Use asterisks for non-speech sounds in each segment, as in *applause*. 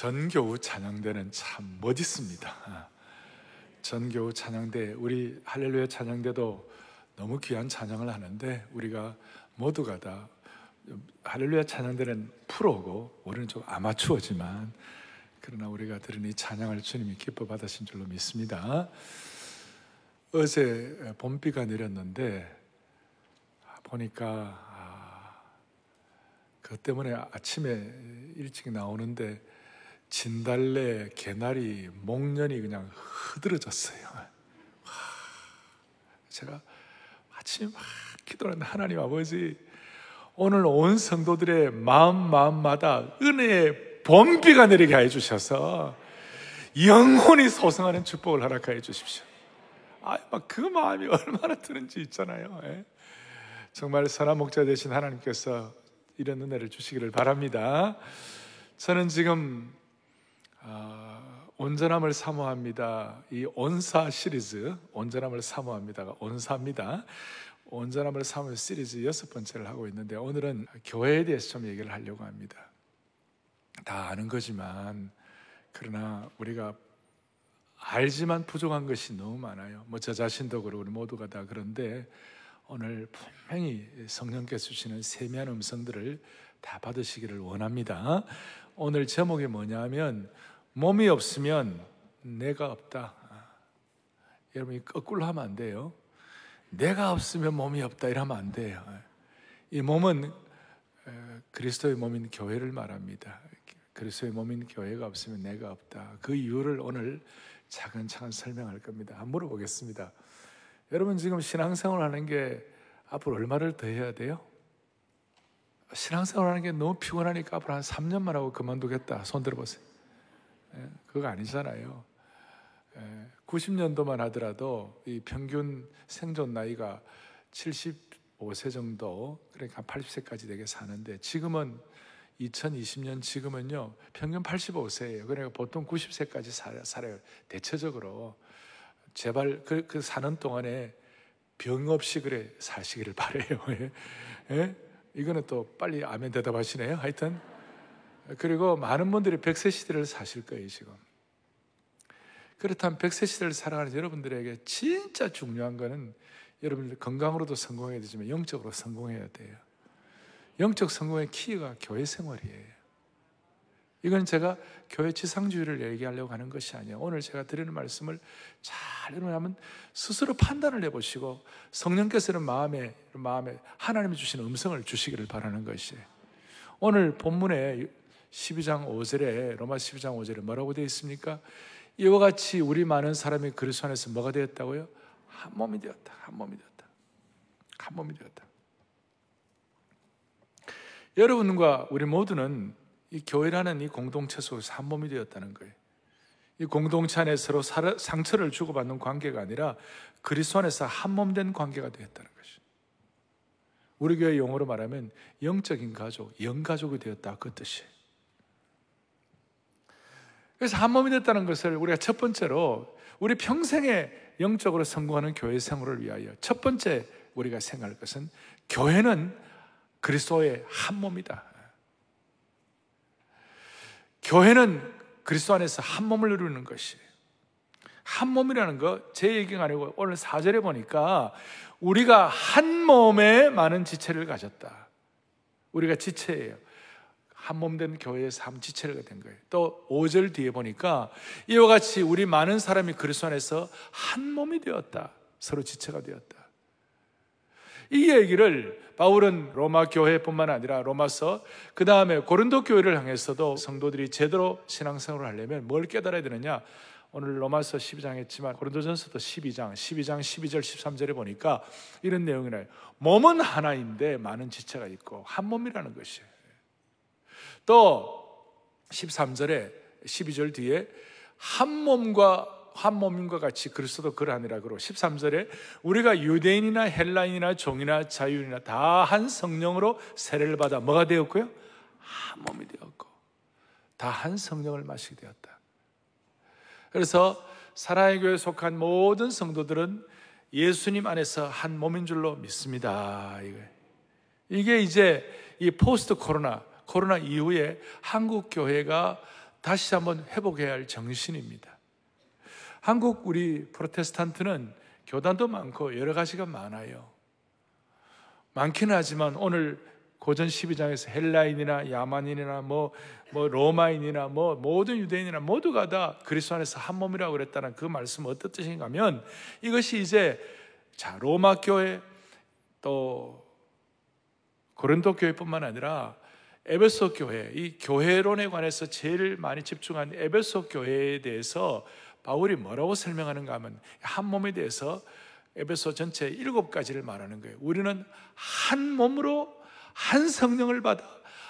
전교우 찬양대는 참 멋있습니다. 전교우 찬양대, 우리 할렐루야 찬양대도 너무 귀한 찬양을 하는데 우리가 모두가 다 할렐루야 찬양대는 프로고 우리는 좀 아마추어지만 그러나 우리가 들은 이 찬양을 주님이 기뻐 받으신 줄로 믿습니다. 어제 봄비가 내렸는데 보니까 아, 그 때문에 아침에 일찍 나오는데 진달래, 개나리, 목련이 그냥 흐드러졌어요. 제가 아침에 막 기도하는데 하나님 아버지 오늘 온 성도들의 마음 마음마다 은혜의 범비가 내리게 해 주셔서 영혼이 소성하는 축복을 허락하여 주십시오. 아, 막그 마음이 *laughs* 얼마나 드는지 있잖아요. 예? 정말 선한 목자 되신 하나님께서 이런 은혜를 주시기를 바랍니다. 저는 지금 어, 온전함을 사모합니다. 이 온사 시리즈, 온전함을 사모합니다가 온사입니다. 온전함을 사모의 시리즈 여섯 번째를 하고 있는데 오늘은 교회에 대해서 좀 얘기를 하려고 합니다. 다 아는 거지만 그러나 우리가 알지만 부족한 것이 너무 많아요. 뭐 저 자신도 그렇고 우리 모두가 다 그런데 오늘 분명히 성령께서 주시는 세미한 음성들을 다 받으시기를 원합니다. 오늘 제목이 뭐냐면 몸이 없으면 내가 없다. 여러분이 거꾸로 하면 안 돼요. 내가 없으면 몸이 없다 이러면 안 돼요. 이 몸은 그리스도의 몸인 교회를 말합니다. 그리스도의 몸인 교회가 없으면 내가 없다. 그 이유를 오늘 차근차근 설명할 겁니다. 한번 물어보겠습니다. 여러분 지금 신앙생활 하는 게 앞으로 얼마를 더 해야 돼요? 신앙생활 하는 게 너무 피곤하니까 앞으로 한 3년만 하고 그만두겠다. 손 들어보세요. 예, 그거 아니잖아요. 90년도만 예, 하더라도 이 평균 생존 나이가 75세 정도, 그러니까 80세까지 되게 사는데 지금은 2020년 지금은요 평균 85세예요. 그러니까 보통 90세까지 살아요. 대체적으로 제발 그, 그 사는 동안에 병 없이 그래 사시기를 바래요. *laughs* 예? 예? 이거는 또 빨리 아멘 대답하시네요. 하여튼 그리고 많은 분들이 100세 시대를 사실 거예요, 지금. 그렇다면 100세 시대를 살아가는 여러분들에게 진짜 중요한 거는 여러분들 건강으로도 성공해야 되지만 영적으로 성공해야 돼요. 영적 성공의 키가 교회 생활이에요. 이건 제가 교회 지상주의를 얘기하려고 하는 것이 아니에요. 오늘 제가 드리는 말씀을 잘 여러분 스스로 판단을 해보시고 성령께서는 마음에 마음에 하나님이 주시는 음성을 주시기를 바라는 것이에요. 오늘 본문에 12장 5절에 로마 12장 5절에 뭐라고 되어 있습니까? 이와 같이 우리 많은 사람이 그리스도 안에서 뭐가 되었다고요? 한 몸이 되었다. 한 몸이 되었다. 한 몸이 되었다. 여러분과 우리 모두는 이 교회라는 이 공동체 속에서 한 몸이 되었다는 거예요. 이 공동체 안에 서로 상처를 주고받는 관계가 아니라 그리스도 안에서 한 몸 된 관계가 되었다는 것이. 우리 교회 용어로 말하면 영적인 가족, 영가족이 되었다 그 뜻이에요. 그래서 한 몸이 됐다는 것을 우리가 첫 번째로 우리 평생에 영적으로 성공하는 교회 생활을 위하여 첫 번째 우리가 생각할 것은 교회는 그리스도의 한 몸이다. 교회는 그리스도 안에서 한 몸을 이루는 것이에요. 한 몸이라는 거 제 얘기가 아니고 오늘 사절에 보니까 우리가 한 몸에 많은 지체를 가졌다. 우리가 지체예요. 한몸된 교회에서 한 지체가 된 거예요. 또 5절 뒤에 보니까 이와 같이 우리 많은 사람이 그리스도 안에서 한 몸이 되었다. 서로 지체가 되었다. 이 얘기를 바울은 로마 교회뿐만 아니라 로마서 그 다음에 고린도 교회를 향해서도 성도들이 제대로 신앙생활을 하려면 뭘 깨달아야 되느냐? 오늘 로마서 12장 했지만 고린도전서도 12장, 12장 12절 13절에 보니까 이런 내용이 나요. 몸은 하나인데 많은 지체가 있고 한 몸이라는 것이에요. 또 13절에 12절 뒤에 한 몸과 한 몸인과 같이 그리스도 그러하니라 그러 13절에 우리가 유대인이나 헬라인이나 종이나 자유인이나 다 한 성령으로 세례를 받아 뭐가 되었고요? 한 몸이 되었고 다 한 성령을 마시게 되었다. 그래서 사랑의 교회에 속한 모든 성도들은 예수님 안에서 한 몸인 줄로 믿습니다. 이게 이제 이 포스트 코로나 코로나 이후에 한국 교회가 다시 한번 회복해야 할 정신입니다. 한국 우리 프로테스탄트는 교단도 많고 여러 가지가 많아요. 많기는 하지만 오늘 고전 12장에서 헬라인이나 야만인이나 뭐, 뭐 로마인이나 뭐 모든 유대인이나 모두가 다 그리스도 안에서 한 몸이라고 그랬다는 그 말씀은 어떤 뜻인가 하면 이것이 이제 자, 로마 교회 또 고린도 교회뿐만 아니라 에베소 교회, 이 교회론에 관해서 제일 많이 집중한 에베소 교회에 대해서 바울이 뭐라고 설명하는가 하면 한 몸에 대해서 에베소 전체 일곱 가지를 말하는 거예요. 우리는 한 몸으로 한 성령을 받아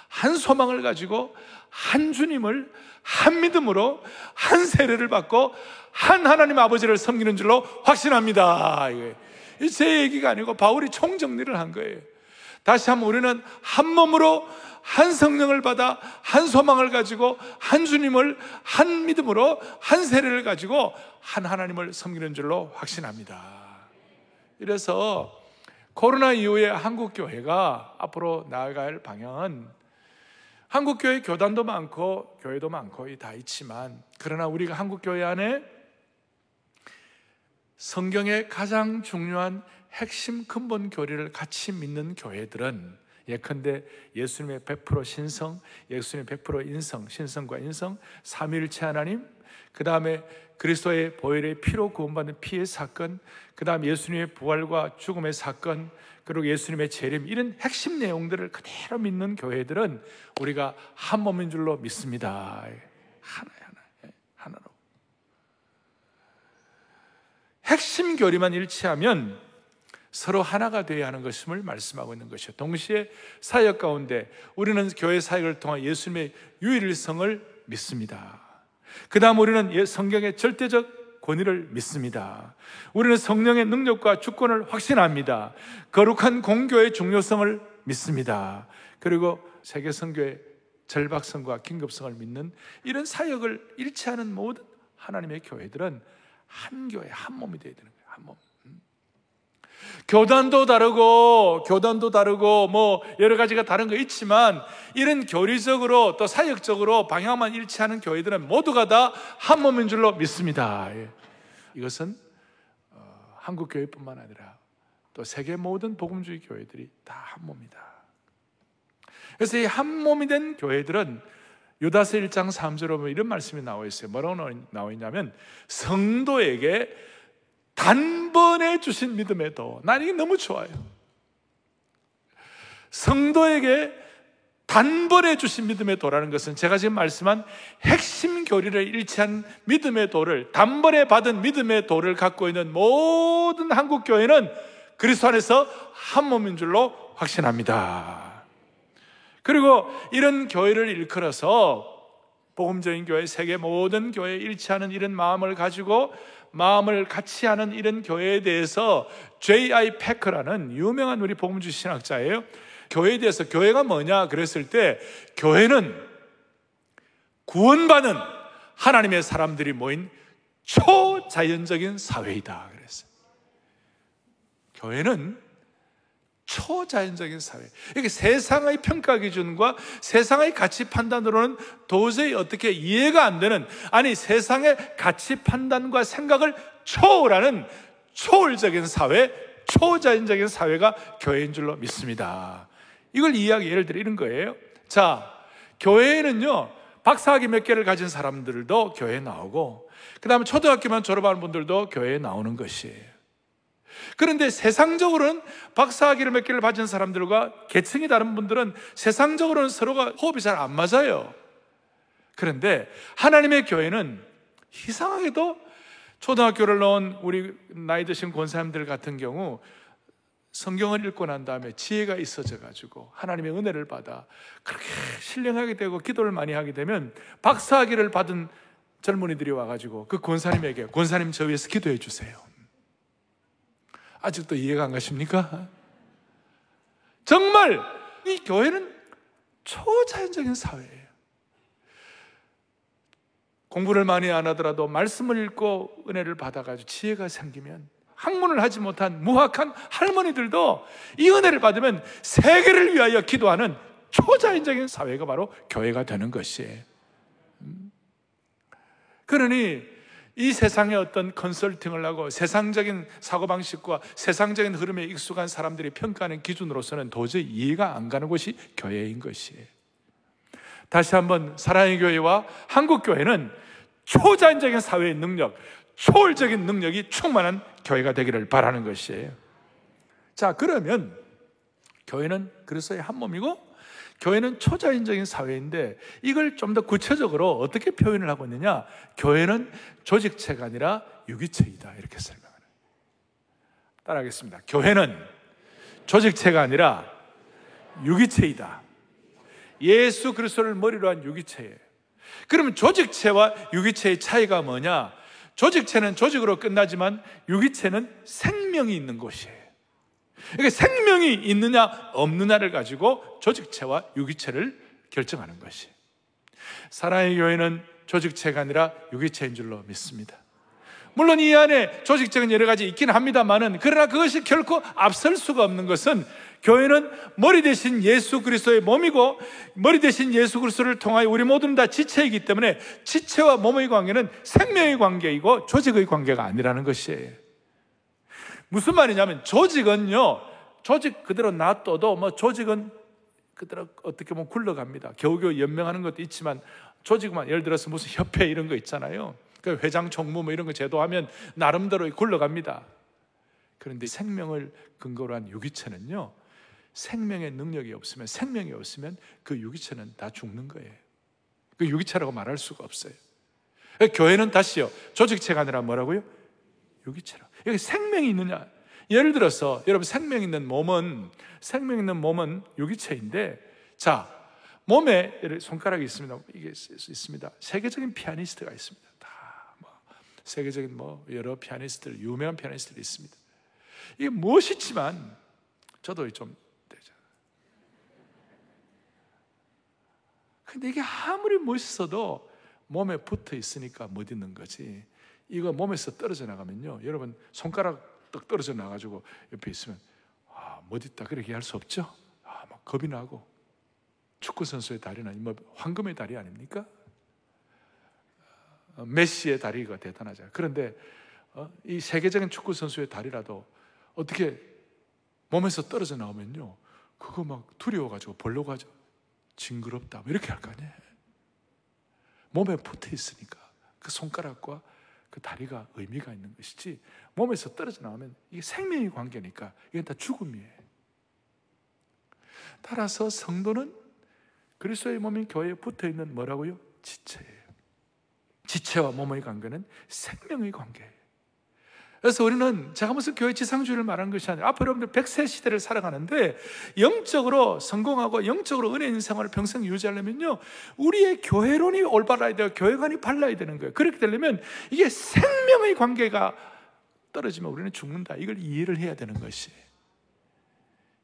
한 소망을 가지고 한 주님을 한 믿음으로 한 세례를 받고 한 하나님 아버지를 섬기는 줄로 확신합니다. 제 얘기가 아니고 바울이 총정리를 한 거예요. 다시 한번 우리는 한 몸으로 한 성령을 받아 한 소망을 가지고 한 주님을 한 믿음으로 한 세례를 가지고 한 하나님을 섬기는 줄로 확신합니다. 이래서 코로나 이후에 한국 교회가 앞으로 나아갈 방향은 한국 교회 교단도 많고 교회도 많고 다 있지만 그러나 우리가 한국 교회 안에 성경의 가장 중요한 핵심 근본 교리를 같이 믿는 교회들은 예컨대 예수님의 100% 신성, 예수님의 100% 인성, 신성과 인성, 삼위일체 하나님, 그 다음에 그리스도의 보혈의 피로 구원받는 피의 사건, 그 다음 예수님의 부활과 죽음의 사건, 그리고 예수님의 재림 이런 핵심 내용들을 그대로 믿는 교회들은 우리가 한 몸인 줄로 믿습니다. 하나야 하나, 예, 하나로. 핵심 교리만 일치하면 서로 하나가 되어야 하는 것임을 말씀하고 있는 것이요. 동시에 사역 가운데 우리는 교회 사역을 통한 예수님의 유일성을 믿습니다. 그 다음 우리는 예, 성경의 절대적 권위를 믿습니다. 우리는 성령의 능력과 주권을 확신합니다. 거룩한 공교의 중요성을 믿습니다. 그리고 세계 성교의 절박성과 긴급성을 믿는 이런 사역을 일치하는 모든 하나님의 교회들은 한 교회, 한 몸이 되어야 되는 거예요. 한 몸. 교단도 다르고 교단도 다르고 뭐 여러 가지가 다른 거 있지만 이런 교리적으로 또 사역적으로 방향만 일치하는 교회들은 모두가 다 한 몸인 줄로 믿습니다. 예. 이것은 어, 한국 교회뿐만 아니라 또 세계 모든 복음주의 교회들이 다 한 몸이다. 그래서 이 한 몸이 된 교회들은 유다서 1장 3절에 보면 이런 말씀이 나와 있어요. 뭐라고 나와 있냐면 성도에게 단번에 주신 믿음의 도. 난 이게 너무 좋아요. 성도에게 단번에 주신 믿음의 도라는 것은 제가 지금 말씀한 핵심 교리를 일치한 믿음의 도를 단번에 받은 믿음의 도를 갖고 있는 모든 한국 교회는 그리스도 안에서 한 몸인 줄로 확신합니다. 그리고 이런 교회를 일컬어서 복음적인 교회, 세계 모든 교회에 일치하는 이런 마음을 가지고 마음을 같이 하는 이런 교회에 대해서 J.I. 패커라는 유명한 우리 복음주 신학자예요. 교회에 대해서 교회가 뭐냐 그랬을 때 교회는 구원받은 하나님의 사람들이 모인 초자연적인 사회이다 그랬어요. 교회는 초자연적인 사회. 이게 세상의 평가 기준과 세상의 가치 판단으로는 도저히 어떻게 이해가 안 되는, 아니, 세상의 가치 판단과 생각을 초월하는 초월적인 사회, 초자연적인 사회가 교회인 줄로 믿습니다. 이걸 이야기 예를 들어 이런 거예요. 자, 교회에는요, 박사학위 몇 개를 가진 사람들도 교회에 나오고, 그 다음에 초등학교만 졸업하는 분들도 교회에 나오는 것이에요. 그런데 세상적으로는 박사학위를 몇 개를 받은 사람들과 계층이 다른 분들은 세상적으로는 서로가 호흡이 잘 안 맞아요. 그런데 하나님의 교회는 이상하게도 초등학교를 넣은 우리 나이 드신 권사님들 같은 경우 성경을 읽고 난 다음에 지혜가 있어져 가지고 하나님의 은혜를 받아 그렇게 신령하게 되고 기도를 많이 하게 되면 박사학위를 받은 젊은이들이 와가지고 그 권사님에게 권사님 저 위해서 기도해 주세요. 아직도 이해가 안 가십니까? 정말 이 교회는 초자연적인 사회예요. 공부를 많이 안 하더라도 말씀을 읽고 은혜를 받아가지고 지혜가 생기면 학문을 하지 못한 무학한 할머니들도 이 은혜를 받으면 세계를 위하여 기도하는 초자연적인 사회가 바로 교회가 되는 것이에요. 음. 그러니 이 세상의 어떤 컨설팅을 하고 세상적인 사고방식과 세상적인 흐름에 익숙한 사람들이 평가하는 기준으로서는 도저히 이해가 안 가는 곳이 교회인 것이에요. 다시 한번 사랑의 교회와 한국 교회는 초자연적인 사회의 능력, 초월적인 능력이 충만한 교회가 되기를 바라는 것이에요. 자, 그러면 교회는 그리스도의 한 몸이고 교회는 초자연적인 사회인데 이걸 좀 더 구체적으로 어떻게 표현을 하고 있느냐? 교회는 조직체가 아니라 유기체이다. 이렇게 설명하는. 따라하겠습니다. 교회는 조직체가 아니라 유기체이다. 예수 그리스도를 머리로 한 유기체예요. 그러면 조직체와 유기체의 차이가 뭐냐? 조직체는 조직으로 끝나지만 유기체는 생명이 있는 곳이에요. 그러니까 생명이 있느냐 없느냐를 가지고 조직체와 유기체를 결정하는 것이. 사랑의 교회는 조직체가 아니라 유기체인 줄로 믿습니다. 물론 이 안에 조직적인 여러 가지 있긴 합니다만은 그러나 그것이 결코 앞설 수가 없는 것은 교회는 머리 대신 예수 그리스도의 몸이고 머리 대신 예수 그리스도를 통하여 우리 모두는 다 지체이기 때문에 지체와 몸의 관계는 생명의 관계이고 조직의 관계가 아니라는 것이에요. 무슨 말이냐면 조직은요, 조직 그대로 놔둬도 뭐 조직은 그대로 어떻게 보면 굴러갑니다. 겨우겨우 연명하는 것도 있지만 조직만 예를 들어서 무슨 협회 이런 거 있잖아요. 그 회장 총무 뭐 이런 거 제도하면 나름대로 굴러갑니다. 그런데 생명을 근거로 한 유기체는요, 생명의 능력이 없으면, 생명이 없으면 그 유기체는 다 죽는 거예요. 그 유기체라고 말할 수가 없어요. 교회는 다시요, 조직체가 아니라 뭐라고요? 유기체라. 여기 생명이 있느냐? 예를 들어서 여러분 생명 있는 몸은 생명 있는 몸은 유기체인데 자 몸에 손가락이 있습니다. 이게 있습니다. 세계적인 피아니스트가 있습니다. 다 뭐 세계적인 뭐 여러 피아니스트들 유명한 피아니스트들이 있습니다. 이게 멋있지만 저도 좀. 근데 이게 아무리 멋있어도 몸에 붙어 있으니까 못 있는 거지. 이거 몸에서 떨어져 나가면요. 여러분 손가락 떡 떨어져 나가지고 옆에 있으면 아, 못 있다 그렇게 할 수 없죠. 아, 막 겁이 나고 축구 선수의 다리는 뭐 황금의 다리 아닙니까? 어, 메시의 다리가 대단하죠. 그런데 어, 이 세계적인 축구 선수의 다리라도 어떻게 몸에서 떨어져 나오면요, 그거 막 두려워가지고 벌러가지고 징그럽다 뭐 이렇게 할 거 아니에요. 몸에 붙어 있으니까 그 손가락과 그 다리가 의미가 있는 것이지 몸에서 떨어져 나오면 이게 생명의 관계니까 이건 다 죽음이에요. 따라서 성도는 그리스도의 몸인 교회에 붙어 있는 뭐라고요? 지체예요. 지체와 몸의 관계는 생명의 관계예요. 그래서 우리는 제가 무슨 교회 지상주의를 말하는 것이 아니라 앞으로 여러분들 100세 시대를 살아가는데 영적으로 성공하고 영적으로 은혜 생활을 평생 유지하려면요. 우리의 교회론이 올바라야 돼요. 교회관이 발라야 되는 거예요. 그렇게 되려면 이게 생명의 관계가 떨어지면 우리는 죽는다. 이걸 이해를 해야 되는 것이.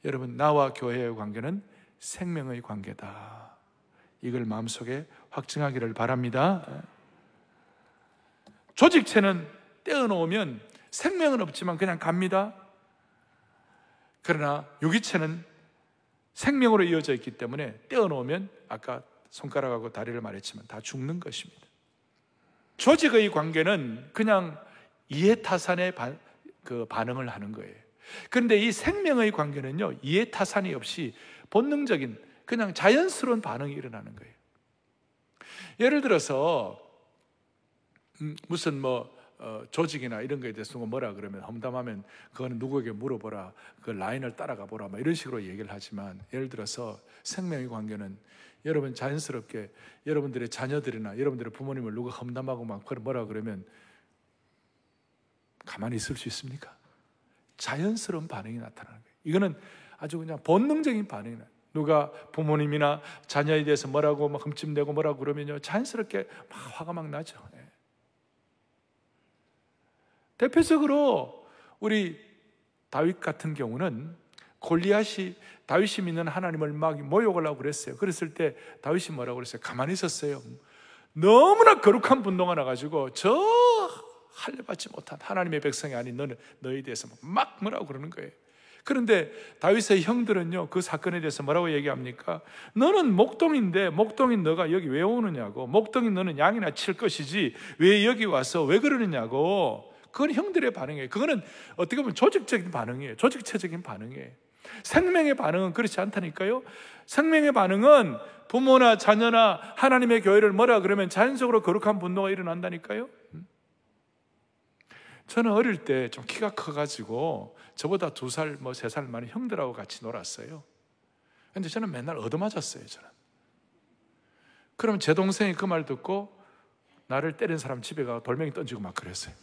여러분, 나와 교회의 관계는 생명의 관계다. 이걸 마음속에 확증하기를 바랍니다. 조직체는 떼어놓으면 생명은 없지만 그냥 갑니다. 그러나 유기체는 생명으로 이어져 있기 때문에 떼어놓으면 아까 손가락하고 다리를 말했지만 다 죽는 것입니다. 조직의 관계는 그냥 이해타산의 반, 그 반응을 하는 거예요. 그런데 이 생명의 관계는요, 이해타산이 없이 본능적인 그냥 자연스러운 반응이 일어나는 거예요. 예를 들어서, 음, 무슨 뭐, 어, 조직이나 이런 거에 대해서 뭐라 그러면 험담하면 그거는 누구에게 물어보라 그 라인을 따라가 보라 막 이런 식으로 얘기를 하지만 예를 들어서 생명의 관계는 여러분 자연스럽게 여러분들의 자녀들이나 여러분들의 부모님을 누가 험담하고 막 뭐라 그러면 가만히 있을 수 있습니까? 자연스러운 반응이 나타나는 거예요. 이거는 아주 그냥 본능적인 반응이 나요. 누가 부모님이나 자녀에 대해서 뭐라고 막 흠집내고 뭐라고 그러면요 자연스럽게 막 화가 막 나죠. 예. 대표적으로 우리 다윗 같은 경우는 골리앗이 다윗이 믿는 하나님을 막 모욕을 하고 그랬어요. 그랬을 때 다윗이 뭐라고 그랬어요? 가만히 있었어요. 너무나 거룩한 분노가 나가지고 저 할례받지 못한 하나님의 백성이 아닌 너는 너에 대해서 막 뭐라고 그러는 거예요. 그런데 다윗의 형들은요, 그 사건에 대해서 뭐라고 얘기합니까? 너는 목동인데, 목동인 너가 여기 왜 오느냐고. 목동인 너는 양이나 칠 것이지, 왜 여기 와서 왜 그러느냐고. 그건 형들의 반응이에요. 그거는 어떻게 보면 조직적인 반응이에요. 조직체적인 반응이에요. 생명의 반응은 그렇지 않다니까요. 생명의 반응은 부모나 자녀나 하나님의 교회를 뭐라 그러면 자연적으로 거룩한 분노가 일어난다니까요. 저는 어릴 때 좀 키가 커가지고 저보다 두 살, 뭐 세 살 많은 형들하고 같이 놀았어요. 근데 저는 맨날 얻어맞았어요, 저는. 그럼 제 동생이 그 말 듣고 나를 때린 사람 집에 가 돌멩이 던지고 막 그랬어요.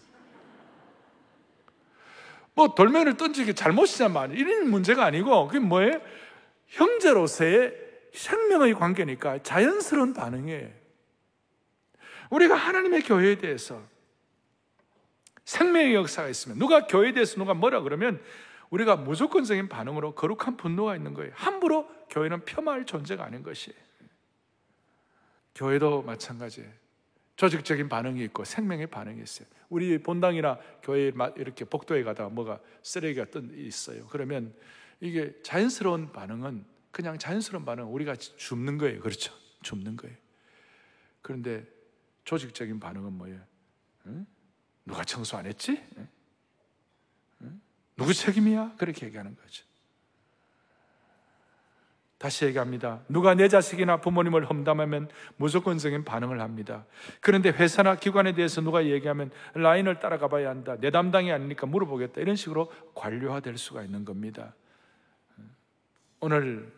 뭐 돌멩이를 던지기 잘못이냐 말이야. 이런 문제가 아니고 그게 뭐예요? 형제로서의 생명의 관계니까 자연스러운 반응이에요. 우리가 하나님의 교회에 대해서 생명의 역사가 있으면 누가 교회에 대해서 누가 뭐라 그러면 우리가 무조건적인 반응으로 거룩한 분노가 있는 거예요. 함부로 교회는 폄하할 존재가 아닌 것이에요. 교회도 마찬가지예요. 조직적인 반응이 있고 생명의 반응이 있어요. 우리 본당이나 교회 이렇게 복도에 가다가 뭐가 쓰레기가 뜬 있어요. 그러면 이게 자연스러운 반응은 그냥 자연스러운 반응 우리가 줍는 거예요. 그렇죠? 줍는 거예요. 그런데 조직적인 반응은 뭐예요? 응? 누가 청소 안 했지? 응? 누구 책임이야? 그렇게 얘기하는 거죠. 다시 얘기합니다. 누가 내 자식이나 부모님을 험담하면 무조건적인 반응을 합니다. 그런데 회사나 기관에 대해서 누가 얘기하면 라인을 따라가 봐야 한다. 내 담당이 아니니까 물어보겠다. 이런 식으로 관료화될 수가 있는 겁니다. 오늘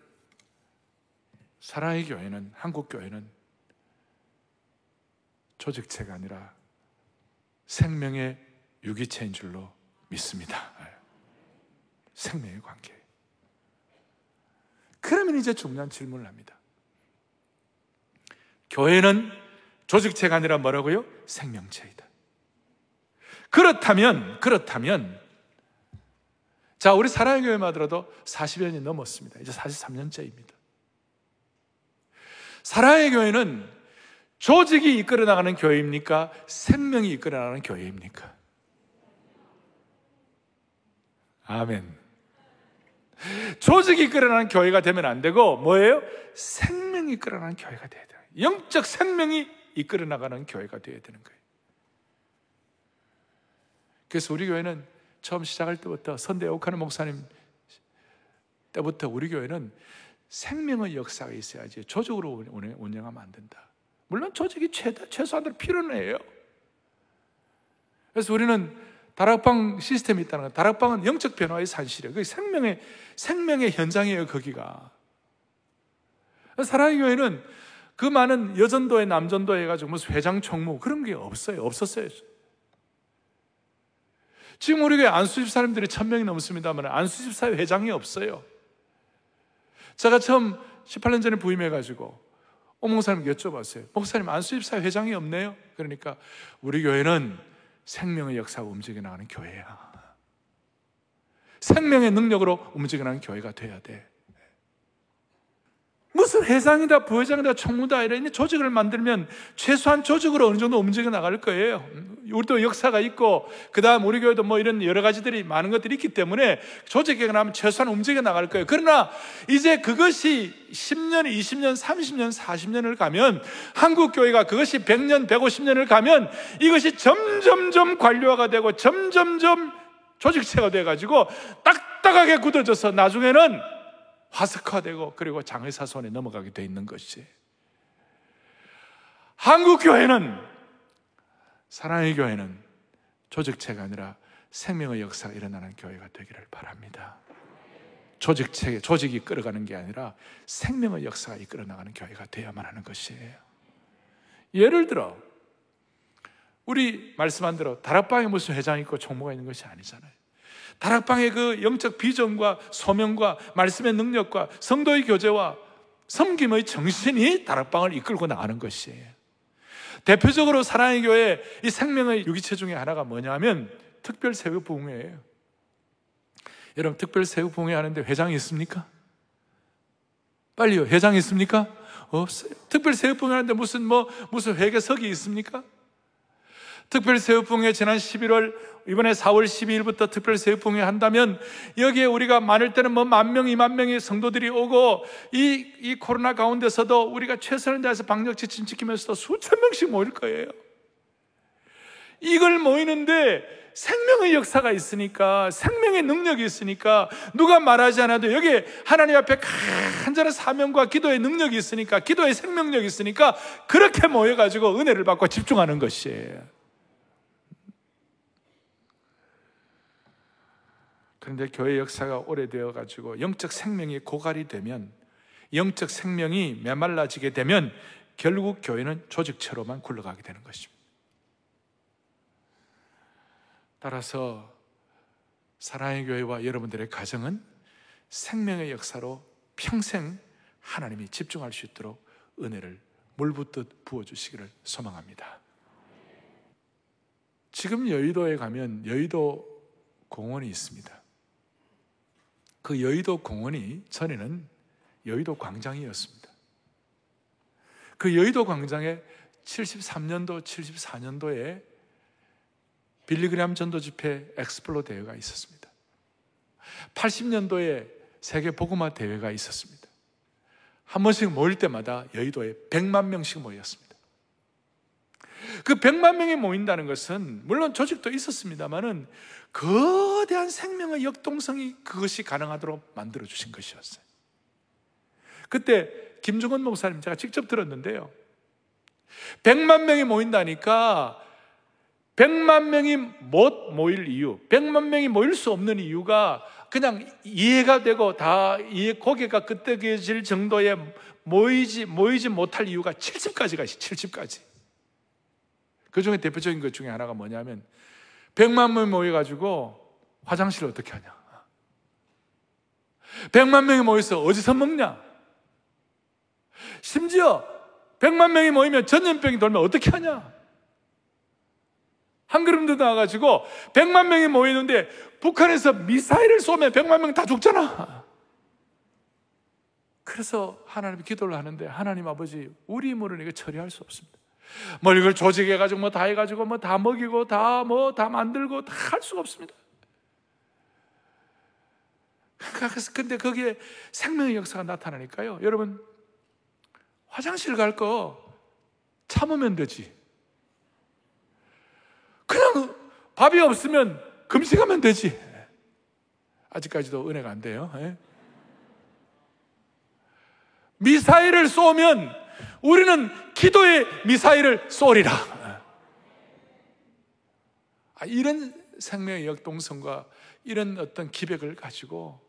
사랑의 교회는 한국 교회는 조직체가 아니라 생명의 유기체인 줄로 믿습니다. 생명의 관계. 그러면 이제 중요한 질문을 합니다. 교회는 조직체가 아니라 뭐라고요? 생명체이다. 그렇다면, 그렇다면, 자, 우리 사랑의 교회만 하더라도 40여 년이 넘었습니다. 이제 43년째입니다. 사랑의 교회는 조직이 이끌어 나가는 교회입니까? 생명이 이끌어 나가는 교회입니까? 아멘. 조직이 이끌어나는 교회가 되면 안 되고 뭐예요? 생명이 이끌어나는 교회가 돼야 돼요. 영적 생명이 이끌어 나가는 교회가 되어야 되는 거예요. 그래서 우리 교회는 처음 시작할 때부터 선대 옥하는 목사님 때부터 우리 교회는 생명의 역사가 있어야지 조직으로 운영하면 안 된다. 물론 조직이 최다, 최소한으로 필요는 해요. 그래서 우리는 다락방 시스템이 있다는 거예요. 다락방은 영적 변화의 산실이에요. 그게 생명의, 생명의 현장이에요, 거기가. 사랑의 교회는 그 많은 여전도에 남전도 해가지고 무슨 회장 총무 그런 게 없어요. 없었어요. 지금 우리 교회 안수집 사람들이 천 명이 넘습니다만 안수집 사회 회장이 없어요. 제가 처음 18년 전에 부임해가지고 오목사님 여쭤봤어요. 목사님 안수집 사회 회장이 없네요. 그러니까 우리 교회는 생명의 역사가 움직여 나가는 교회야. 생명의 능력으로 움직여 나가는 교회가 돼야 돼. 무슨 회장이다, 부회장이다, 총무다 이런 조직을 만들면 최소한 조직으로 어느 정도 움직여 나갈 거예요. 우리도 역사가 있고 그다음 우리 교회도 뭐 이런 여러 가지들이 많은 것들이 있기 때문에 조직이 나면 최소한 움직여 나갈 거예요. 그러나 이제 그것이 10년, 20년, 30년, 40년을 가면 한국 교회가 그것이 100년, 150년을 가면 이것이 점점점 관료화가 되고 점점점 조직체가 돼 가지고 딱딱하게 굳어져서 나중에는 화석화되고 그리고 장의사 손에 넘어가게 돼 있는 것이 한국 교회는 사랑의 교회는 조직체가 아니라 생명의 역사가 일어나는 교회가 되기를 바랍니다. 조직체, 조직이 끌어가는 게 아니라 생명의 역사가 이끌어 나가는 교회가 되어야만 하는 것이에요. 예를 들어, 우리 말씀한 대로 다락방에 무슨 회장이 있고 총무가 있는 것이 아니잖아요. 다락방의 그 영적 비전과 소명과 말씀의 능력과 성도의 교제와 섬김의 정신이 다락방을 이끌고 나가는 것이에요. 대표적으로 사랑의 교회 이 생명의 유기체 중에 하나가 뭐냐면 특별 세우 부흥회예요. 여러분 특별 세우 부흥회 하는데 회장이 있습니까? 빨리요. 회장이 있습니까? 없어요. 특별 세우 부흥회 하는데 무슨 뭐 무슨 회계석이 있습니까? 특별 세우풍회 지난 11월 이번에 4월 12일부터 특별 세우풍회 한다면 여기에 우리가 많을 때는 뭐 만 명, 이만 명의 성도들이 오고 이, 이 코로나 가운데서도 우리가 최선을 다해서 방역 지침 지키면서도 수천 명씩 모일 거예요. 이걸 모이는데 생명의 역사가 있으니까 생명의 능력이 있으니까 누가 말하지 않아도 여기 하나님 앞에 간절한 사명과 기도의 능력이 있으니까 기도의 생명력이 있으니까 그렇게 모여가지고 은혜를 받고 집중하는 것이에요. 그런데 교회 역사가 오래되어 가지고 영적 생명이 고갈이 되면 영적 생명이 메말라지게 되면 결국 교회는 조직체로만 굴러가게 되는 것입니다. 따라서 사랑의 교회와 여러분들의 가정은 생명의 역사로 평생 하나님이 집중할 수 있도록 은혜를 물붓듯 부어주시기를 소망합니다. 지금 여의도에 가면 여의도 공원이 있습니다. 그 여의도 공원이 전에는 여의도 광장이었습니다. 그 여의도 광장에 73년도, 74년도에 빌리그램 전도 집회 엑스플로 대회가 있었습니다. 80년도에 세계 복음화 대회가 있었습니다. 한 번씩 모일 때마다 여의도에 100만 명씩 모였습니다. 그 100만 명이 모인다는 것은 물론 조직도 있었습니다만은 거대한 생명의 역동성이 그것이 가능하도록 만들어 주신 것이었어요. 그때 김중원 목사님 제가 직접 들었는데요. 100만 명이 모인다니까 100만 명이 못 모일 이유, 100만 명이 모일 수 없는 이유가 그냥 이해가 되고 다 이해 고개가 끄덕여질 정도의 모이지 모이지 못할 이유가 70가지가 있어요. 70가지. 그 중에 대표적인 것 중에 하나가 뭐냐면 100만 명 모여 가지고 화장실을 어떻게 하냐? 100만 명이 모여서 어디서 먹냐? 심지어 100만 명이 모이면 전염병이 돌면 어떻게 하냐? 한 그림도 나와가지고 100만 명이 모이는데 북한에서 미사일을 쏘면 100만 명 다 죽잖아. 그래서 하나님 기도를 하는데 하나님 아버지 우리 힘으로는 이거 처리할 수 없습니다. 뭐 이걸 조직해가지고 뭐 다 해가지고 뭐 다 먹이고 다 뭐 다 만들고 다 할 수가 없습니다. 그래서 근데 거기에 생명의 역사가 나타나니까요. 여러분 화장실 갈 거 참으면 되지. 그냥 밥이 없으면 금식하면 되지. 아직까지도 은혜가 안 돼요. 예? 미사일을 쏘면 우리는 기도의 미사일을 쏘리라. 아, 이런 생명의 역동성과 이런 어떤 기백을 가지고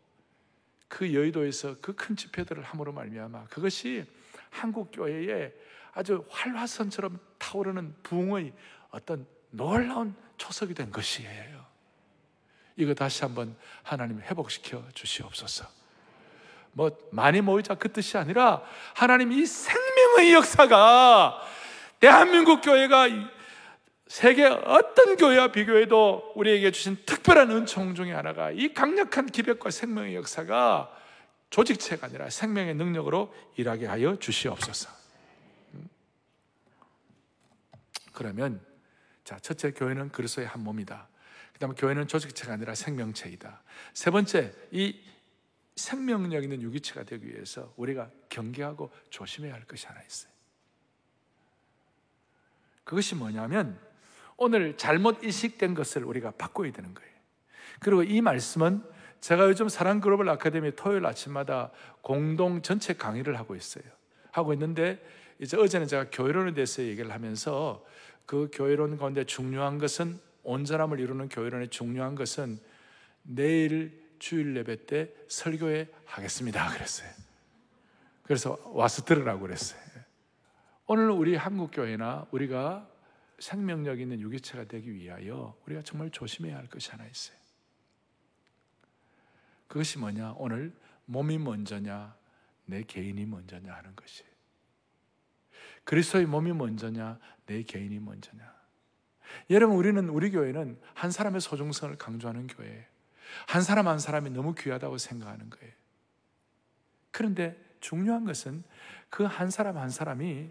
그 여의도에서 그 큰 집회들을 함으로 말미암아 그것이 한국 교회에 아주 활화선처럼 타오르는 부흥의 어떤 놀라운 초석이 된 것이에요. 이거 다시 한번 하나님 회복시켜 주시옵소서. 뭐 많이 모이자 그 뜻이 아니라 하나님 이 생명 의 역사가 대한민국 교회가 세계 어떤 교회와 비교해도 우리에게 주신 특별한 은총 중의 하나가 이 강력한 기백과 생명의 역사가 조직체가 아니라 생명의 능력으로 일하게 하여 주시옵소서. 음? 그러면 자, 첫째 교회는 그리스도의 한 몸이다. 그다음에 교회는 조직체가 아니라 생명체이다. 세 번째, 이 생명력 있는 유기체가 되기 위해서 우리가 경계하고 조심해야 할 것이 하나 있어요. 그것이 뭐냐면 오늘 잘못 인식된 것을 우리가 바꿔야 되는 거예요. 그리고 이 말씀은 제가 요즘 사랑 글로벌 아카데미 토요일 아침마다 공동 전체 강의를 하고 있어요. 하고 있는데 이제 어제는 제가 교회론에 대해서 얘기를 하면서 그 교회론 가운데 중요한 것은 온전함을 이루는 교회론의 중요한 것은 내일 주일 예배 때 설교회 하겠습니다. 그랬어요. 그래서 와서 들으라고 그랬어요. 오늘 우리 한국 교회나 우리가 생명력 있는 유기체가 되기 위하여 우리가 정말 조심해야 할 것이 하나 있어요. 그것이 뭐냐? 오늘 몸이 먼저냐, 내 개인이 먼저냐 하는 것이에요. 그리스도의 몸이 먼저냐, 내 개인이 먼저냐. 여러분, 우리는, 우리 교회는 한 사람의 소중성을 강조하는 교회예요. 한 사람 한 사람이 너무 귀하다고 생각하는 거예요. 그런데 중요한 것은 그 한 사람 한 사람이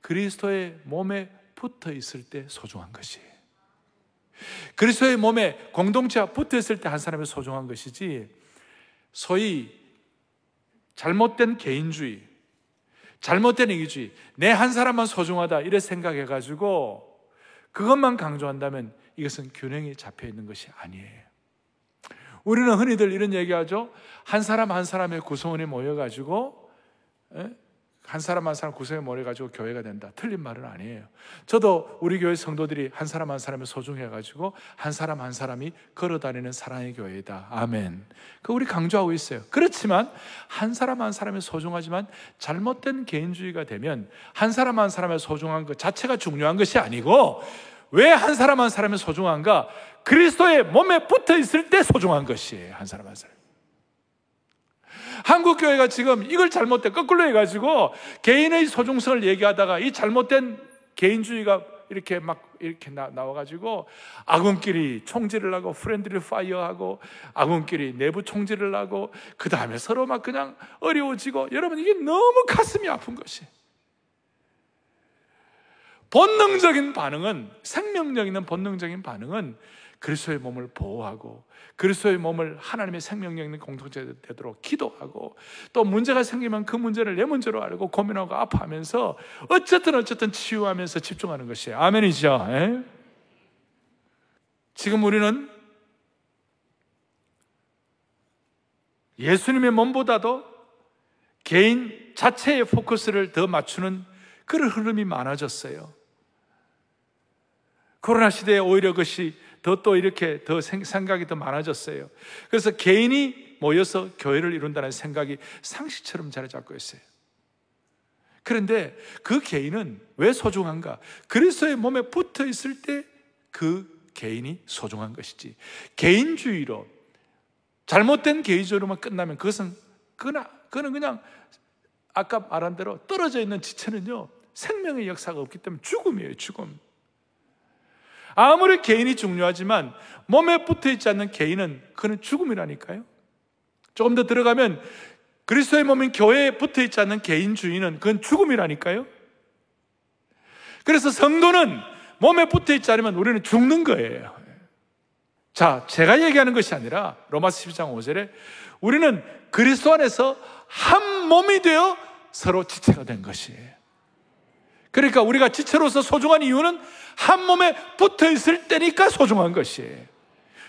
그리스도의 몸에 붙어 있을 때 소중한 것이에요. 그리스도의 몸에 공동체와 붙어 있을 때 한 사람이 소중한 것이지 소위 잘못된 개인주의, 잘못된 이기주의, 내 한 사람만 소중하다 이래 생각해 가지고 그것만 강조한다면 이것은 균형이 잡혀 있는 것이 아니에요. 우리는 흔히들 이런 얘기하죠. 한 사람 한 사람의 구성원이 모여가지고 한 사람 한 사람 구성에 모여가지고 교회가 된다. 틀린 말은 아니에요. 저도 우리 교회 성도들이 한 사람 한 사람이 소중해가지고 한 사람 한 사람이 걸어다니는 사랑의 교회다. 아멘. 그 우리 강조하고 있어요. 그렇지만 한 사람 한 사람이 소중하지만 잘못된 개인주의가 되면 한 사람 한 사람의 소중한 것 자체가 중요한 것이 아니고 왜 한 사람 한 사람이 소중한가? 그리스도의 몸에 붙어 있을 때 소중한 것이에요. 한 사람 한 사람. 한국 교회가 지금 이걸 잘못된 거꾸로 해가지고 개인의 소중성을 얘기하다가 이 잘못된 개인주의가 이렇게 막 이렇게 나, 나와가지고 아군끼리 총질을 하고 friendly fire하고 아군끼리 내부 총질을 하고 그 다음에 서로 막 그냥 어려워지고 여러분 이게 너무 가슴이 아픈 것이 본능적인 반응은 생명력 있는 본능적인 반응은 그리스도의 몸을 보호하고 그리스도의 몸을 하나님의 생명력 있는 공동체 되도록 기도하고 또 문제가 생기면 그 문제를 내 문제로 알고 고민하고 아파하면서 어쨌든 어쨌든 치유하면서 집중하는 것이에요. 아멘이죠. 에? 예? 지금 우리는 예수님의 몸보다도 개인 자체의 포커스를 더 맞추는 그런 흐름이 많아졌어요. 코로나 시대에 오히려 그것이 더 또 이렇게 더 생각이 더 많아졌어요. 그래서 개인이 모여서 교회를 이룬다는 생각이 상식처럼 자리 잡고 있어요. 그런데 그 개인은 왜 소중한가? 그리스도의 몸에 붙어 있을 때 그 개인이 소중한 것이지. 개인주의로 잘못된 개인주의로만 끝나면 그것은 그나 그는 그냥 아까 말한 대로 떨어져 있는 지체는요 생명의 역사가 없기 때문에 죽음이에요 죽음. 아무리 개인이 중요하지만 몸에 붙어 있지 않는 개인은 그는 죽음이라니까요. 조금 더 들어가면 그리스도의 몸인 교회에 붙어 있지 않는 개인주의는 그건 죽음이라니까요. 그래서 성도는 몸에 붙어 있지 않으면 우리는 죽는 거예요. 자, 제가 얘기하는 것이 아니라 로마서 12장 5절에 우리는 그리스도 안에서 한 몸이 되어 서로 지체가 된 것이에요. 그러니까 우리가 지체로서 소중한 이유는 한 몸에 붙어 있을 때니까 소중한 것이에요.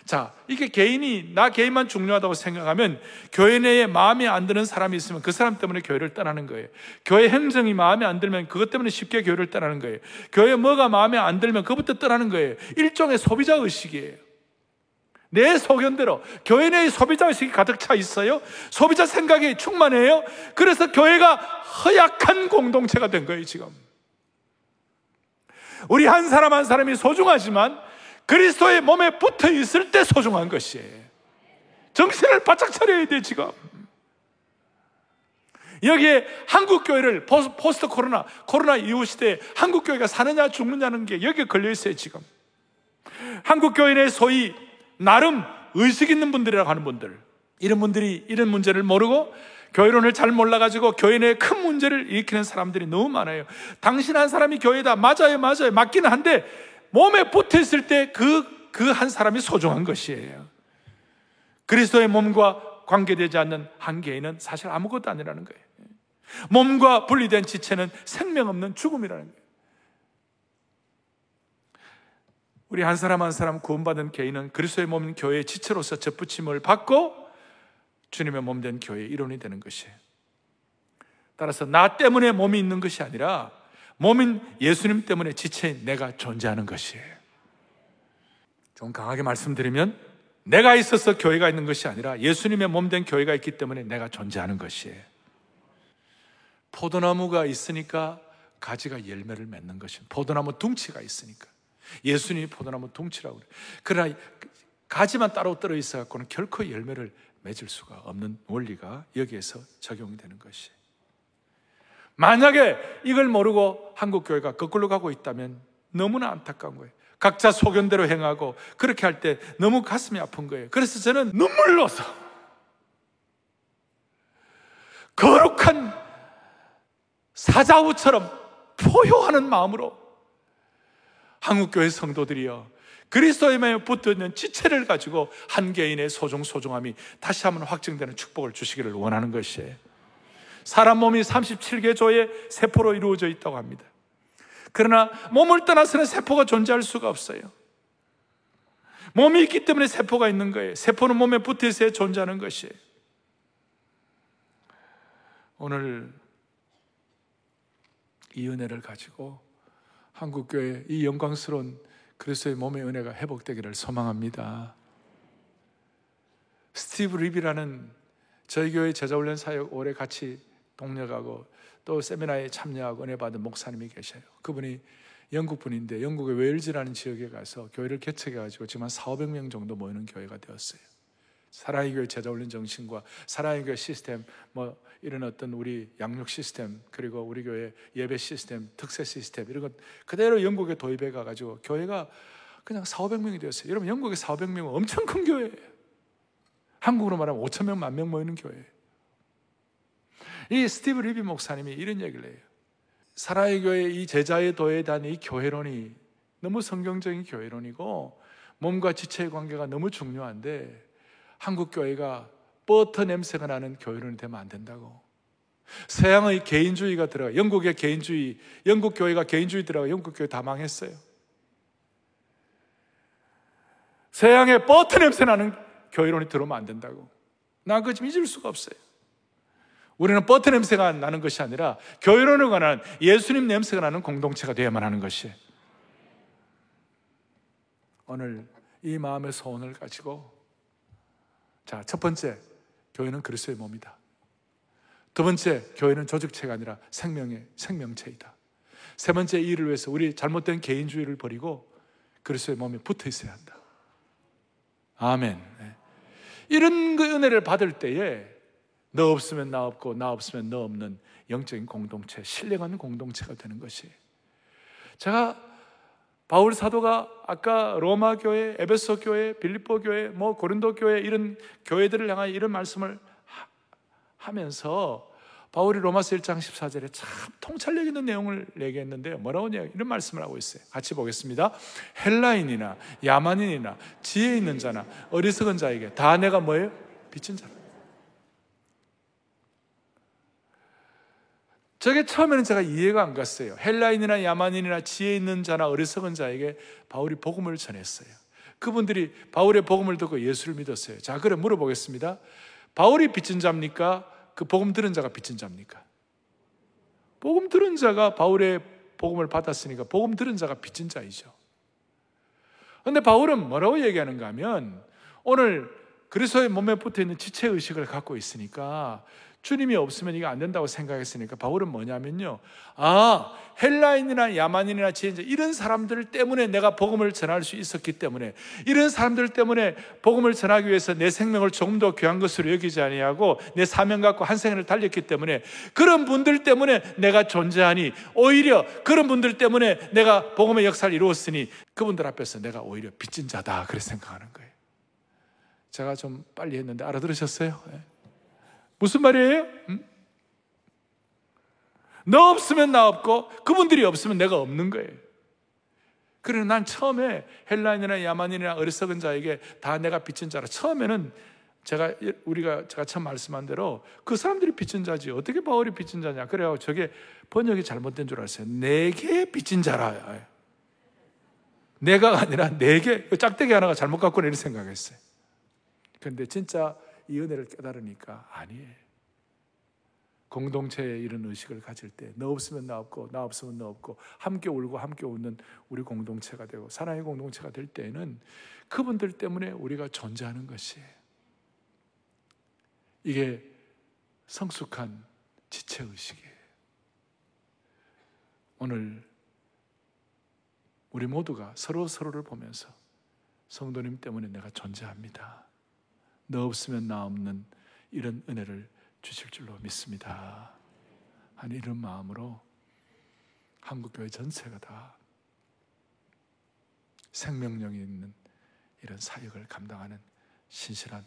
자, 이게 개인이, 나 개인만 중요하다고 생각하면 교회 내에 마음에 안 드는 사람이 있으면 그 사람 때문에 교회를 떠나는 거예요. 교회 행정이 마음에 안 들면 그것 때문에 쉽게 교회를 떠나는 거예요. 교회 뭐가 마음에 안 들면 그부터 떠나는 거예요. 일종의 소비자 의식이에요. 내 소견대로 교회 내에 소비자 의식이 가득 차 있어요. 소비자 생각이 충만해요. 그래서 교회가 허약한 공동체가 된 거예요, 지금. 우리 한 사람 한 사람이 소중하지만 그리스도의 몸에 붙어 있을 때 소중한 것이에요. 정신을 바짝 차려야 돼, 지금. 여기에 한국 교회를 포스트 코로나, 코로나 이후 시대에 한국 교회가 사느냐 죽느냐는 게 여기에 걸려 있어요, 지금. 한국 교회 내 소위 나름 의식 있는 분들이라고 하는 분들, 이런 분들이 이런 문제를 모르고 교회론을 잘 몰라가지고 교회 내에 큰 문제를 일으키는 사람들이 너무 많아요. 당신 한 사람이 교회다. 맞아요, 맞아요. 맞기는 한데 몸에 붙어 있을 때 그, 그 한 사람이 소중한 것이에요. 그리스도의 몸과 관계되지 않는 한 개인은 사실 아무것도 아니라는 거예요. 몸과 분리된 지체는 생명 없는 죽음이라는 거예요. 우리 한 사람 한 사람 구원받은 개인은 그리스도의 몸인 교회의 지체로서 접붙임을 받고 주님의 몸 된 교회의 일원이 되는 것이에요. 따라서 나 때문에 몸이 있는 것이 아니라 몸인 예수님 때문에 지체인 내가 존재하는 것이에요. 좀 강하게 말씀드리면 내가 있어서 교회가 있는 것이 아니라 예수님의 몸 된 교회가 있기 때문에 내가 존재하는 것이에요. 포도나무가 있으니까 가지가 열매를 맺는 것입니다. 포도나무 둥치가 있으니까. 예수님이 포도나무 둥치라고 그래요. 그러나 가지만 따로 떨어 있어 갖고는 결코 열매를 맺을 수가 없는 원리가 여기에서 적용이 되는 것이. 만약에 이걸 모르고 한국 교회가 거꾸로 가고 있다면 너무나 안타까운 거예요. 각자 소견대로 행하고 그렇게 할 때 너무 가슴이 아픈 거예요. 그래서 저는 눈물로서 거룩한 사자우처럼 포효하는 마음으로 한국 교회 성도들이여 그리스도의 마음에 붙어 있는 지체를 가지고 한 개인의 소중 소중함이 다시 한번 확증되는 축복을 주시기를 원하는 것이에요 사람 몸이 37개 조의 세포로 이루어져 있다고 합니다. 그러나 몸을 떠나서는 세포가 존재할 수가 없어요. 몸이 있기 때문에 세포가 있는 거예요. 세포는 몸에 붙어 있어야 존재하는 것이에요 오늘 이 은혜를 가지고 한국교회 이 영광스러운 그리스도의 몸의 은혜가 회복되기를 소망합니다. 스티브 립이라는 저희 교회 제자 훈련 사역 오래 같이 동력하고 또 세미나에 참여하고 은혜 받은 목사님이 계셔요. 그분이 영국 분인데 영국의 웨일즈라는 지역에 가서 교회를 개척해 가지고 지금 한 4, 500명 정도 모이는 교회가 되었어요. 사랑의 교회 제자훈련 정신과 사랑의 교회 시스템 뭐 이런 어떤 우리 양육 시스템 그리고 우리 교회 예배 시스템 특세 시스템 이런 것 그대로 영국에 도입해 가가지고 교회가 그냥 4, 500명이 되었어요. 여러분 영국의 4, 500명은 엄청 큰 교회예요. 한국으로 말하면 5천 명, 만 명 모이는 교회예요. 이 스티브 리비 목사님이 이런 얘기를 해요. 사랑의 교회 이 제자의 도에 대한 이 교회론이 너무 성경적인 교회론이고 몸과 지체의 관계가 너무 중요한데 한국 교회가 버터 냄새가 나는 교회론이 되면 안 된다고. 서양의 개인주의가 들어가, 영국의 개인주의, 영국 교회가 개인주의 들어가, 영국 교회 다 망했어요. 서양의 버터 냄새 나는 교회론이 들어오면 안 된다고. 난 그거 좀 잊을 수가 없어요. 우리는 버터 냄새가 나는 것이 아니라 교회론에 관한 예수님 냄새가 나는 공동체가 되어야만 하는 것이에요. 오늘 이 마음의 소원을 가지고 자, 첫 번째, 교회는 그리스도의 몸이다. 두 번째, 교회는 조직체가 아니라 생명의 생명체이다. 세 번째, 이 일을 위해서 우리 잘못된 개인주의를 버리고 그리스도의 몸에 붙어 있어야 한다. 아멘. 네. 이런 그 은혜를 받을 때에 너 없으면 나 없고 나 없으면 너 없는 영적인 공동체, 신뢰하는 공동체가 되는 것이. 제가 바울 사도가 아까 로마 교회, 에베소 교회, 빌립보 교회, 뭐 고린도 교회 이런 교회들을 향하여 이런 말씀을 하, 면서 바울이 로마서 1장 14절에 참 통찰력 있는 내용을 얘기했는데요. 뭐라고 이런 말씀을 하고 있어요. 같이 보겠습니다. 헬라인이나 야만인이나 지혜 있는 자나 어리석은 자에게 다 내가 뭐예요? 빚진 자라. 저게 처음에는 제가 이해가 안 갔어요. 헬라인이나 야만인이나 지혜 있는 자나 어리석은 자에게 바울이 복음을 전했어요. 그분들이 바울의 복음을 듣고 예수를 믿었어요. 자, 그래 물어보겠습니다. 바울이 빚진 자입니까? 그 복음 들은 자가 빚진 자입니까? 복음 들은 자가 바울의 복음을 받았으니까 복음 들은 자가 빚진 자이죠. 근데 바울은 뭐라고 얘기하는가 하면 오늘 그리스도의 몸에 붙어 있는 지체 의식을 갖고 있으니까 주님이 없으면 이거 안 된다고 생각했으니까 바울은 뭐냐면요. 아, 헬라인이나 야만인이나 지혜자 이런 사람들 때문에 내가 복음을 전할 수 있었기 때문에 이런 사람들 때문에 복음을 전하기 위해서 내 생명을 조금 더 귀한 것으로 여기지 아니하고 내 사명 갖고 한 생을 달렸기 때문에 그런 분들 때문에 내가 존재하니 오히려 그런 분들 때문에 내가 복음의 역사를 이루었으니 그분들 앞에서 내가 오히려 빚진 자다 그렇게 생각하는 거예요. 제가 좀 빨리 했는데 알아들으셨어요? 네. 무슨 말이에요? 응? 너 없으면 나 없고 그분들이 없으면 내가 없는 거예요. 그래서 난 처음에 헬라인이나 야만인이나 어리석은 자에게 다 내가 빚진 자라. 처음에는 제가 우리가 제가 처음 말씀한 대로 그 사람들이 빚진 자지 어떻게 바울이 빚진 자냐 그래요 저게 번역이 잘못된 줄 알았어요 내게 빚진 자라 내가 아니라 내게 그 짝대기 하나가 잘못 갖고 내리 생각했어요 그런데 진짜 이 은혜를 깨달으니까 아니에요. 공동체의 이런 의식을 가질 때 너 없으면 나 없고 나 없으면 너 없고 함께 울고 함께 웃는 우리 공동체가 되고 사랑의 공동체가 될 때에는 그분들 때문에 우리가 존재하는 것이에요. 이게 성숙한 지체 의식이에요. 오늘 우리 모두가 서로 서로를 보면서 성도님 때문에 내가 존재합니다. 너 없으면 나 없는 이런 은혜를 주실 줄로 믿습니다. 한 이런 마음으로 한국교회 전체가 다 생명력이 있는 이런 사역을 감당하는 신실한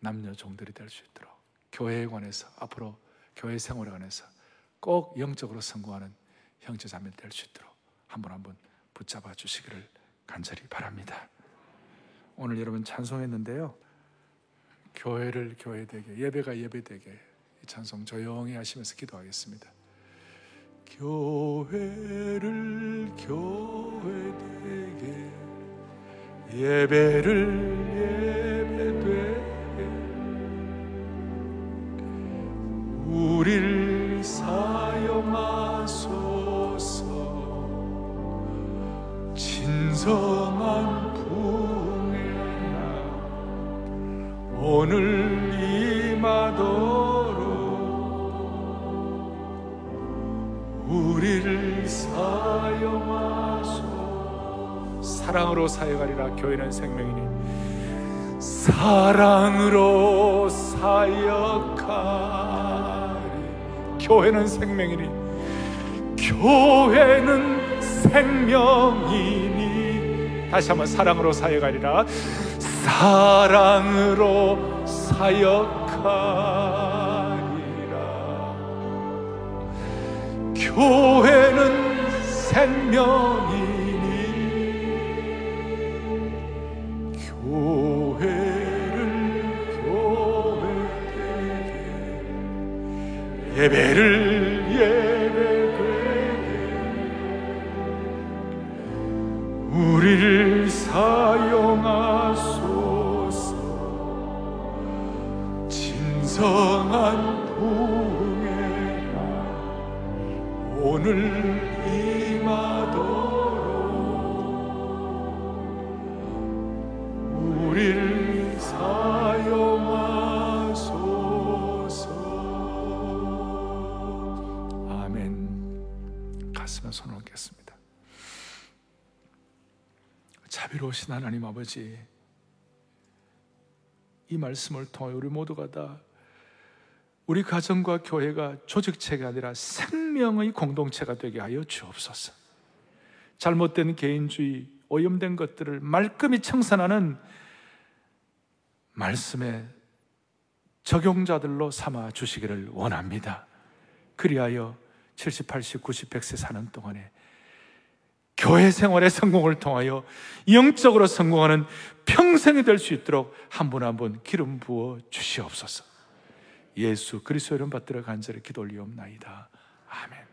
남녀 종들이 될 수 있도록 교회에 관해서 앞으로 교회 생활에 관해서 꼭 영적으로 성공하는 형제 자매 될 수 있도록 한 번 한 번 붙잡아 주시기를 간절히 바랍니다. 오늘 여러분 찬송했는데요. 교회를 교회되게, 예배가 예배되게 이 찬송 조용히 하시면서 기도하겠습니다. 교회를 교회되게 예배를 예배되게 우리를 사용하소서 진성한 오늘 임하도록 우리를 사용하소. 사랑으로 사역하리라 교회는 생명이니. 사랑으로 사역하리. 교회는 생명이니. 교회는 생명이니. 다시 한번 사랑으로 사역하리라. 사랑으로 사역하리라. 교회는 생명이니 교회를 교회되게 예배를 예배되게 우리를 사 진성한 부흥에 오늘 임하도록 우리를 사용하소서. 아멘. 가슴에 손을 얹겠습니다. 자비로우신 하나님 아버지 이 말씀을 통해 우리 모두가 다 우리 가정과 교회가 조직체가 아니라 생명의 공동체가 되게 하여 주옵소서. 잘못된 개인주의, 오염된 것들을 말끔히 청산하는 말씀의 적용자들로 삼아 주시기를 원합니다. 그리하여 70, 80, 90, 100세 사는 동안에 교회 생활의 성공을 통하여 영적으로 성공하는 평생이 될 수 있도록 한 분 한분 기름 부어 주시옵소서. 예수 그리스도 이름 받들어 간절히 기도 올리옵나이다. 아멘.